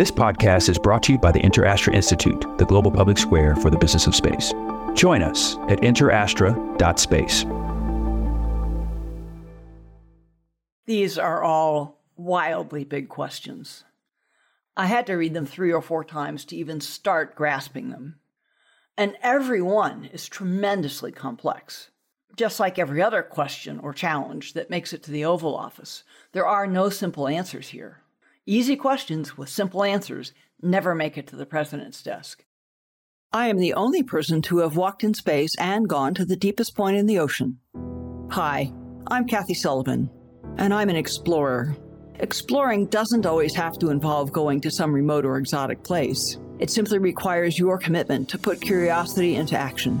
This podcast is brought to you by the InterAstra Institute, the global public square for the business of space. Join us at interastra.space. These are all wildly big questions. I had to read them three or four times to even start grasping them. And every one is tremendously complex. Just like every other question or challenge that makes it to the Oval Office, there are no simple answers here. Easy questions with simple answers never make it to the president's desk. I am the only person to have walked in space and gone to the deepest point in the ocean. Hi, I'm Kathy Sullivan, and I'm an explorer. Exploring doesn't always have to involve going to some remote or exotic place. It simply requires your commitment to put curiosity into action.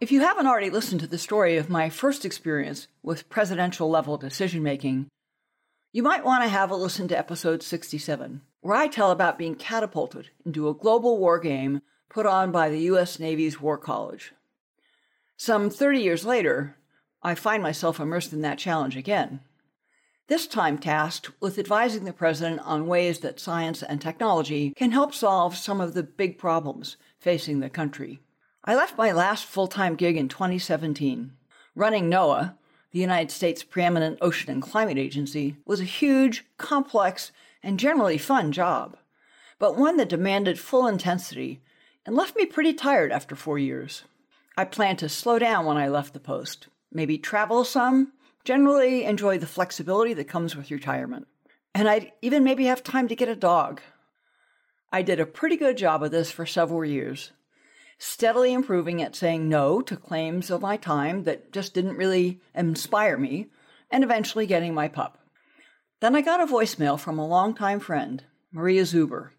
If you haven't already listened to the story of my first experience with presidential level decision making, you might want to have a listen to episode 67, where I tell about being catapulted into a global war game put on by the U.S. Navy's War College. Some 30 years later, I find myself immersed in that challenge again. This time tasked with advising the president on ways that science and technology can help solve some of the big problems facing the country. I left my last full time gig in 2017. Running NOAA, the United States' preeminent ocean and climate agency, was a huge, complex, and generally fun job, but one that demanded full intensity and left me pretty tired after four years. I planned to slow down when I left the post, maybe travel some, generally enjoy the flexibility that comes with retirement, and I'd even maybe have time to get a dog. I did a pretty good job of this for several years, steadily improving at saying no to claims of my time that just didn't really inspire me, and eventually getting my pup. Then I got a voicemail from a longtime friend, Maria Zuber,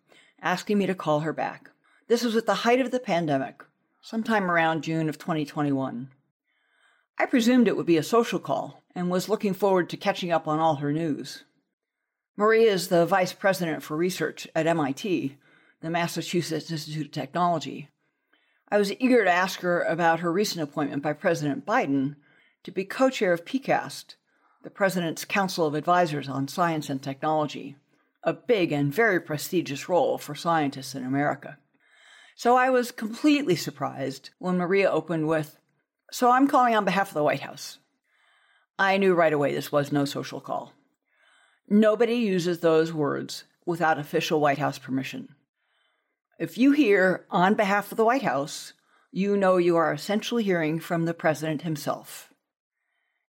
asking me to call her back. This was at the height of the pandemic, sometime around June of 2021. I presumed it would be a social call and was looking forward to catching up on all her news. Maria is the vice president for research at MIT, the Massachusetts Institute of Technology, I was eager to ask her about her recent appointment by President Biden to be co chair of PCAST, the President's Council of Advisors on Science and Technology, a big and very prestigious role for scientists in America. So I was completely surprised when Maria opened with, So I'm calling on behalf of the White House. I knew right away this was no social call. Nobody uses those words without official White House permission. If you hear on behalf of the White House, you know you are essentially hearing from the president himself.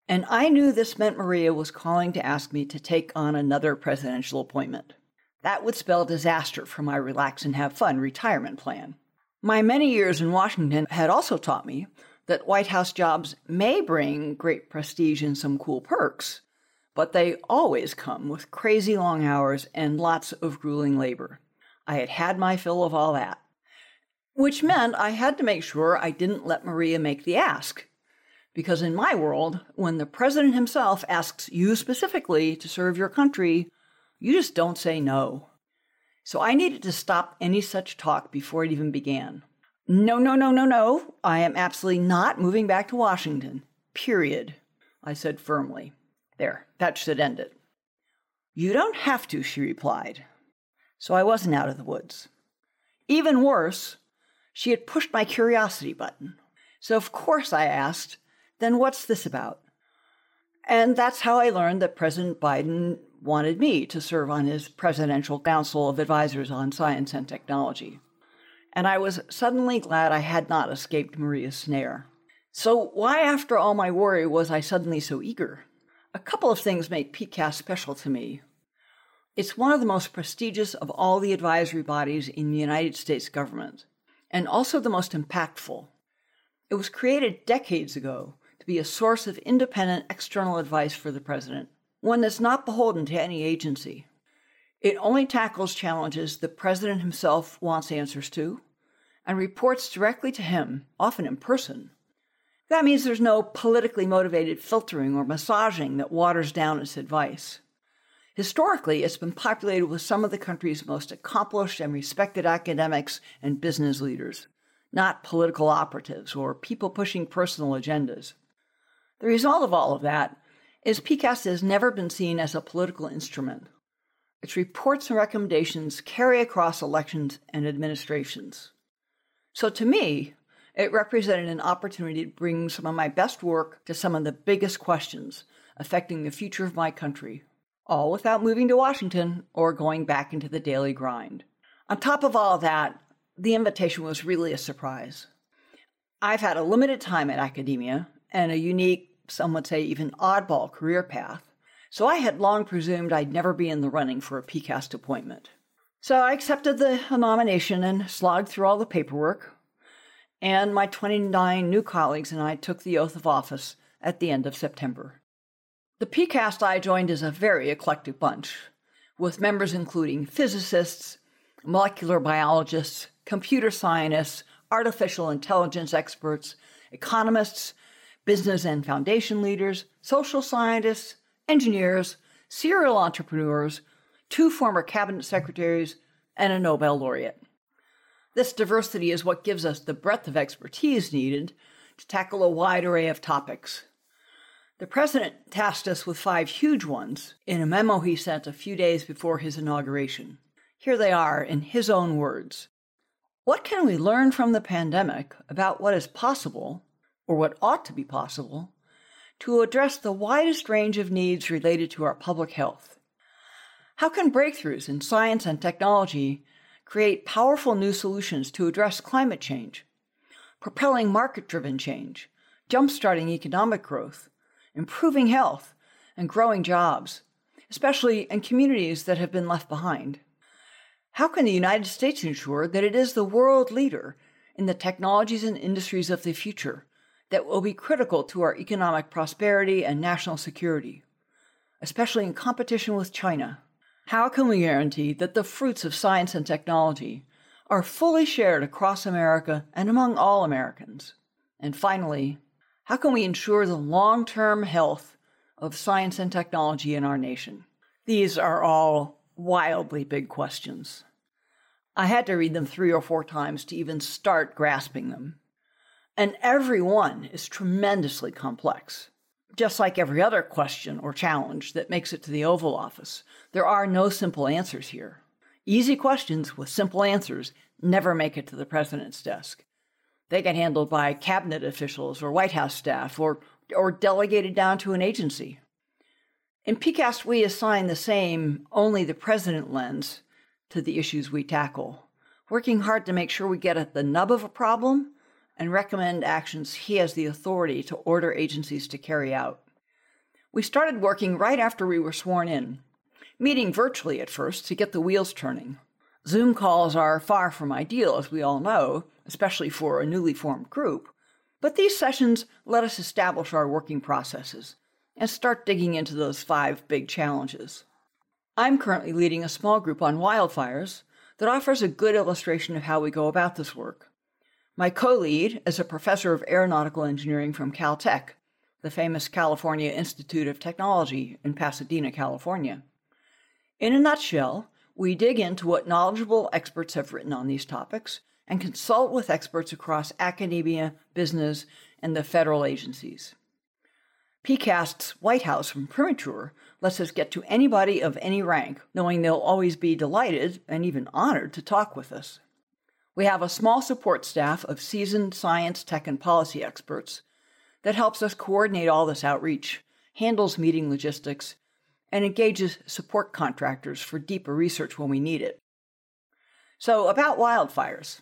And I knew this meant Maria was calling to ask me to take on another presidential appointment. That would spell disaster for my relax and have fun retirement plan. My many years in Washington had also taught me that White House jobs may bring great prestige and some cool perks, but they always come with crazy long hours and lots of grueling labor. I had had my fill of all that, which hmm. meant I had to make sure I didn't let Maria make the ask. Because in my world, when the president himself asks you specifically to serve your country, you just don't say no. So I needed to stop any such talk before it even began. No, no, no, no, no. I am absolutely not moving back to Washington. Period. I said firmly. There, that should end it. You don't have to, she replied so I wasn't out of the woods. Even worse, she had pushed my curiosity button. So, of course, I asked, then what's this about? And that's how I learned that President Biden wanted me to serve on his Presidential Council of Advisors on Science and Technology. and I was suddenly glad I had not escaped Maria's snare. So, why, after all my worry, was I suddenly so eager? A couple of things make PCAST special to me. It's one of the most prestigious of all the advisory bodies in the United States government, and also the most impactful. It was created decades ago to be a source of independent external advice for the president, one that's not beholden to any agency. It only tackles challenges the president himself wants answers to and reports directly to him, often in person. That means there's no politically motivated filtering or massaging that waters down its advice. Historically, it's been populated with some of the country's most accomplished and respected academics and business leaders, not political operatives or people pushing personal agendas. The result of all of that is PCAST has never been seen as a political instrument. Its reports and recommendations carry across elections and administrations. So to me, it represented an opportunity to bring some of my best work to some of the biggest questions affecting the future of my country, all without moving to Washington or going back into the daily grind. On top of all that, the invitation was really a surprise. I've had a limited time at academia and a unique, some would say even oddball career path, so I had long presumed I'd never be in the running for a PCAST appointment. So I accepted the nomination and slogged through all the paperwork, and my 29 new colleagues and I took the oath of office at the end of September. The PCAST I joined is a very eclectic bunch, with members including physicists, molecular biologists, computer scientists, artificial intelligence experts, economists, business and foundation leaders, social scientists, engineers, serial entrepreneurs, two former cabinet secretaries, and a Nobel laureate. This diversity is what gives us the breadth of expertise needed to tackle a wide array of topics. The president tasked us with five huge ones in a memo he sent a few days before his inauguration. Here they are in his own words. What can we learn from the pandemic about what is possible, or what ought to be possible, to address the widest range of needs related to our public health? How can breakthroughs in science and technology create powerful new solutions to address climate change, propelling market driven change, jumpstarting economic growth, improving health, and growing jobs, especially in communities that have been left behind? How can the United States ensure that it is the world leader in the technologies and industries of the future that will be critical to our economic prosperity and national security, especially in competition with China? How can we guarantee that the fruits of science and technology are fully shared across America and among all Americans? And finally, how can we ensure the long term health of science and technology in our nation? These are all wildly big questions. I had to read them three or four times to even start grasping them. And every one is tremendously complex. Just like every other question or challenge that makes it to the Oval Office, there are no simple answers here. Easy questions with simple answers never make it to the president's desk. They get handled by cabinet officials or White House staff or, or delegated down to an agency. In PCAST, we assign the same, only the president lens to the issues we tackle, working hard to make sure we get at the nub of a problem and recommend actions he has the authority to order agencies to carry out. We started working right after we were sworn in, meeting virtually at first to get the wheels turning. Zoom calls are far from ideal, as we all know, especially for a newly formed group, but these sessions let us establish our working processes and start digging into those five big challenges. I'm currently leading a small group on wildfires that offers a good illustration of how we go about this work. My co lead is a professor of aeronautical engineering from Caltech, the famous California Institute of Technology in Pasadena, California. In a nutshell, we dig into what knowledgeable experts have written on these topics and consult with experts across academia, business, and the federal agencies. PCAST's White House from Premature lets us get to anybody of any rank, knowing they'll always be delighted and even honored to talk with us. We have a small support staff of seasoned science, tech, and policy experts that helps us coordinate all this outreach, handles meeting logistics, and engages support contractors for deeper research when we need it. So, about wildfires.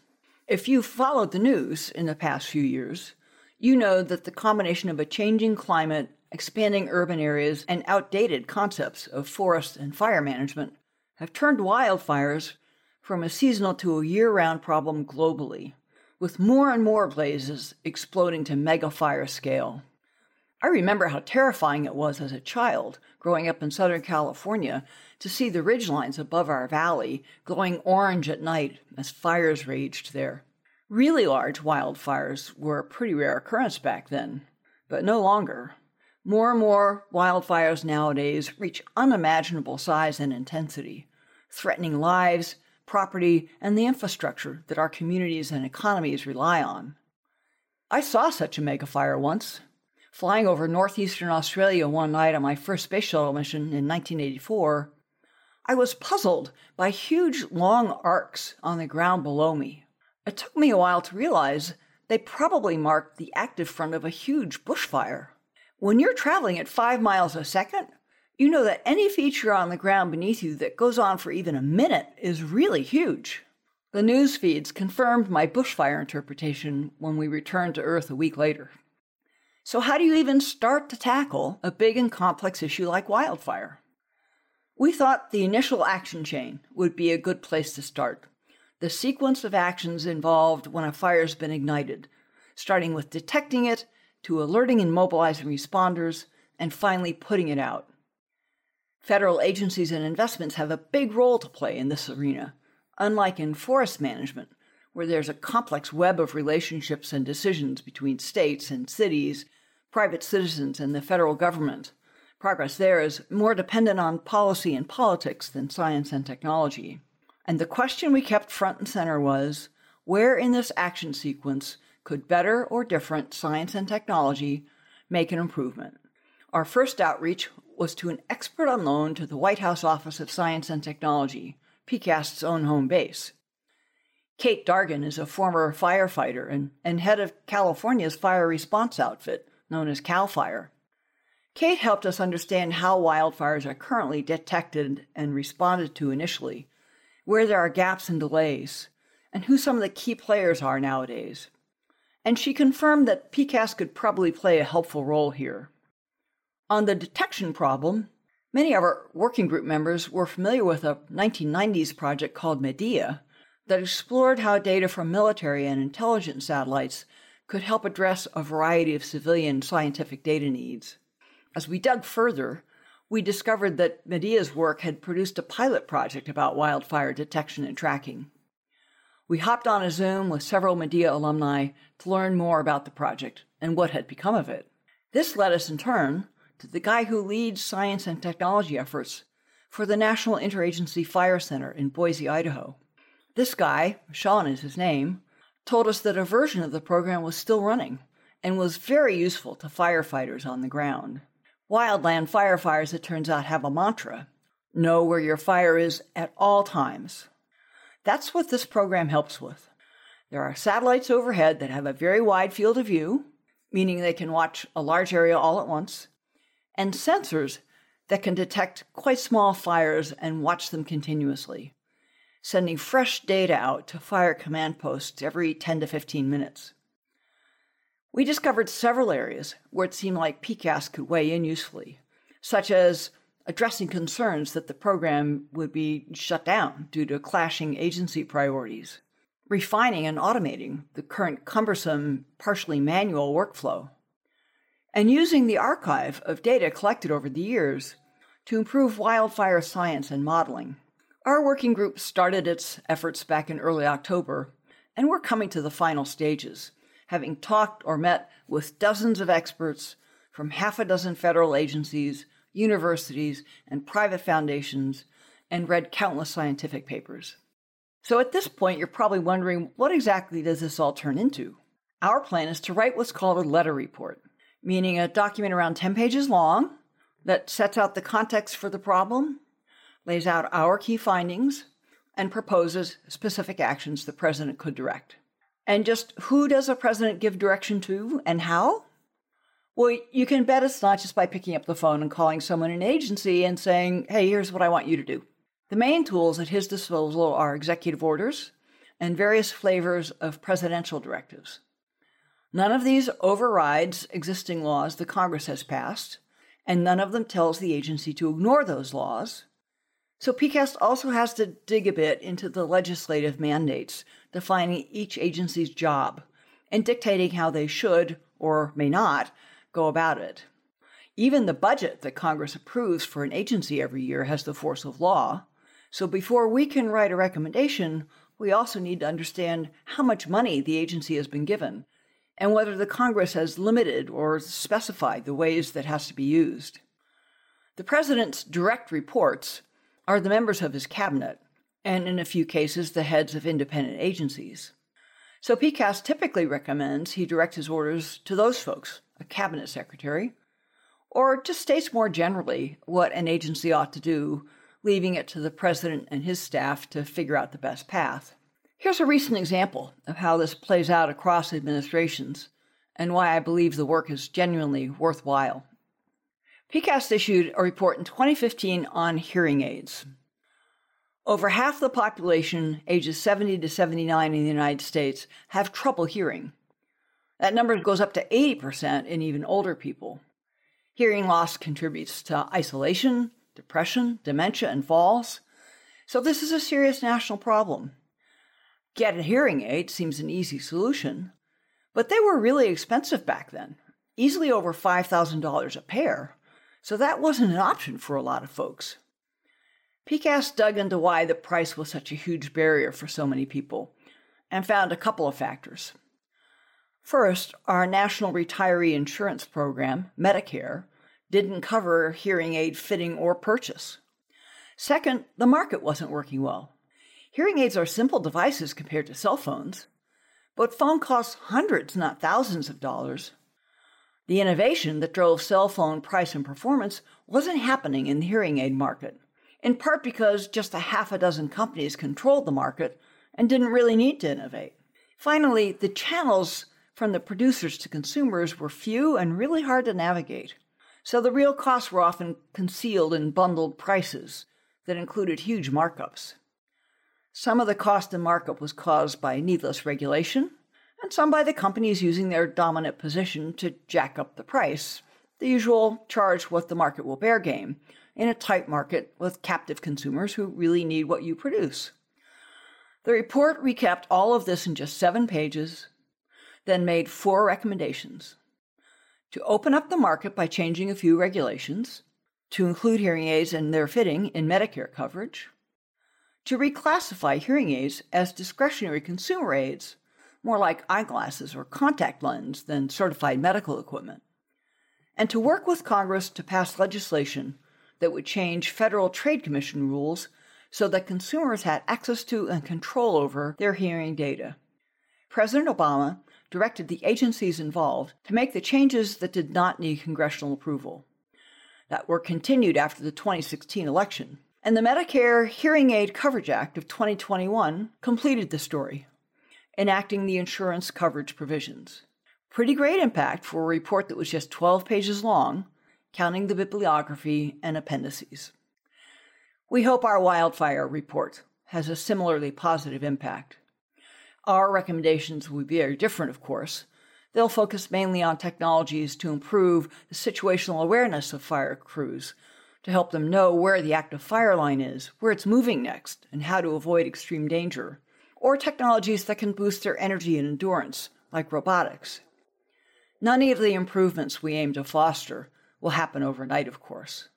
If you've followed the news in the past few years, you know that the combination of a changing climate, expanding urban areas, and outdated concepts of forest and fire management have turned wildfires from a seasonal to a year round problem globally, with more and more blazes exploding to mega fire scale. I remember how terrifying it was as a child growing up in Southern California to see the ridgelines above our valley glowing orange at night as fires raged there. Really large wildfires were a pretty rare occurrence back then, but no longer. More and more wildfires nowadays reach unimaginable size and intensity, threatening lives, property, and the infrastructure that our communities and economies rely on. I saw such a megafire once, flying over northeastern Australia one night on my first space shuttle mission in 1984. I was puzzled by huge long arcs on the ground below me. It took me a while to realize they probably marked the active front of a huge bushfire. When you're traveling at five miles a second, you know that any feature on the ground beneath you that goes on for even a minute is really huge. The news feeds confirmed my bushfire interpretation when we returned to Earth a week later. So, how do you even start to tackle a big and complex issue like wildfire? We thought the initial action chain would be a good place to start the sequence of actions involved when a fire's been ignited, starting with detecting it, to alerting and mobilizing responders, and finally putting it out. Federal agencies and investments have a big role to play in this arena, unlike in forest management, where there's a complex web of relationships and decisions between states and cities, private citizens, and the federal government. Progress there is more dependent on policy and politics than science and technology. And the question we kept front and center was where in this action sequence could better or different science and technology make an improvement? Our first outreach was to an expert on loan to the White House Office of Science and Technology, PCAST's own home base. Kate Dargan is a former firefighter and, and head of California's fire response outfit, known as CAL FIRE. Kate helped us understand how wildfires are currently detected and responded to initially, where there are gaps and delays, and who some of the key players are nowadays. And she confirmed that PCAST could probably play a helpful role here. On the detection problem, many of our working group members were familiar with a 1990s project called MEDEA that explored how data from military and intelligence satellites could help address a variety of civilian scientific data needs. As we dug further, we discovered that Medea's work had produced a pilot project about wildfire detection and tracking. We hopped on a Zoom with several Medea alumni to learn more about the project and what had become of it. This led us in turn to the guy who leads science and technology efforts for the National Interagency Fire Center in Boise, Idaho. This guy, Sean is his name, told us that a version of the program was still running and was very useful to firefighters on the ground. Wildland firefighters, it turns out, have a mantra know where your fire is at all times. That's what this program helps with. There are satellites overhead that have a very wide field of view, meaning they can watch a large area all at once, and sensors that can detect quite small fires and watch them continuously, sending fresh data out to fire command posts every 10 to 15 minutes. We discovered several areas where it seemed like PCAST could weigh in usefully, such as addressing concerns that the program would be shut down due to clashing agency priorities, refining and automating the current cumbersome, partially manual workflow, and using the archive of data collected over the years to improve wildfire science and modeling. Our working group started its efforts back in early October, and we're coming to the final stages having talked or met with dozens of experts from half a dozen federal agencies, universities, and private foundations, and read countless scientific papers. So at this point, you're probably wondering what exactly does this all turn into? Our plan is to write what's called a letter report, meaning a document around 10 pages long that sets out the context for the problem, lays out our key findings, and proposes specific actions the president could direct. And just who does a president give direction to and how? Well, you can bet it's not just by picking up the phone and calling someone in an agency and saying, hey, here's what I want you to do. The main tools at his disposal are executive orders, and various flavors of presidential directives. None of these overrides existing laws the Congress has passed, and none of them tells the agency to ignore those laws. So PCAST also has to dig a bit into the legislative mandates defining each agency's job and dictating how they should or may not go about it. Even the budget that Congress approves for an agency every year has the force of law. So before we can write a recommendation, we also need to understand how much money the agency has been given and whether the Congress has limited or specified the ways that has to be used. The President's direct reports are the members of his cabinet, and in a few cases, the heads of independent agencies. So PCAST typically recommends he direct his orders to those folks, a cabinet secretary, or just states more generally what an agency ought to do, leaving it to the president and his staff to figure out the best path. Here's a recent example of how this plays out across administrations and why I believe the work is genuinely worthwhile. PCAST issued a report in 2015 on hearing aids. Over half the population ages 70 to 79 in the United States have trouble hearing. That number goes up to 80% in even older people. Hearing loss contributes to isolation, depression, dementia, and falls. So, this is a serious national problem. Get a hearing aid seems an easy solution, but they were really expensive back then, easily over $5,000 a pair, so that wasn't an option for a lot of folks. PCAST dug into why the price was such a huge barrier for so many people and found a couple of factors. First, our National Retiree Insurance Program, Medicare, didn't cover hearing aid fitting or purchase. Second, the market wasn't working well. Hearing aids are simple devices compared to cell phones, but phone costs hundreds, not thousands of dollars. The innovation that drove cell phone price and performance wasn't happening in the hearing aid market, in part because just a half a dozen companies controlled the market and didn't really need to innovate. Finally, the channels from the producers to consumers were few and really hard to navigate. So the real costs were often concealed in bundled prices that included huge markups. Some of the cost and markup was caused by needless regulation, and some by the companies using their dominant position to jack up the price, the usual charge what the market will bear game, in a tight market with captive consumers who really need what you produce. The report recapped all of this in just seven pages, then made four recommendations to open up the market by changing a few regulations, to include hearing aids and their fitting in Medicare coverage, to reclassify hearing aids as discretionary consumer aids, more like eyeglasses or contact lens than certified medical equipment, and to work with Congress to pass legislation that would change Federal Trade Commission rules so that consumers had access to and control over their hearing data. President Obama directed the agencies involved to make the changes that did not need congressional approval, that were continued after the 2016 election and the Medicare Hearing Aid Coverage Act of 2021 completed the story, enacting the insurance coverage provisions. Pretty great impact for a report that was just 12 pages long, counting the bibliography and appendices. We hope our wildfire report has a similarly positive impact. Our recommendations will be very different, of course. They'll focus mainly on technologies to improve the situational awareness of fire crews to help them know where the active fire line is, where it's moving next, and how to avoid extreme danger, or technologies that can boost their energy and endurance, like robotics. None of the improvements we aim to foster will happen overnight, of course.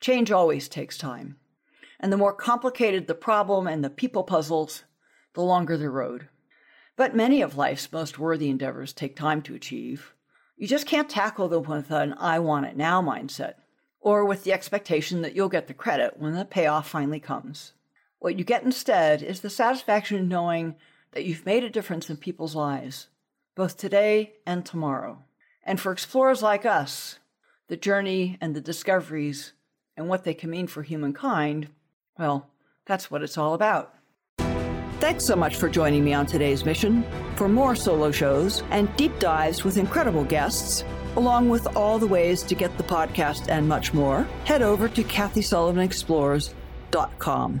Change always takes time, and the more complicated the problem and the people puzzles, the longer the road. But many of life's most worthy endeavors take time to achieve. You just can't tackle them with an I want it now mindset or with the expectation that you'll get the credit when the payoff finally comes. What you get instead is the satisfaction of knowing that you've made a difference in people's lives, both today and tomorrow. And for explorers like us, the journey and the discoveries and what they can mean for humankind, well, that's what it's all about. Thanks so much for joining me on today's mission. For more solo shows and deep dives with incredible guests, along with all the ways to get the podcast and much more, head over to KathySullivanExplores.com.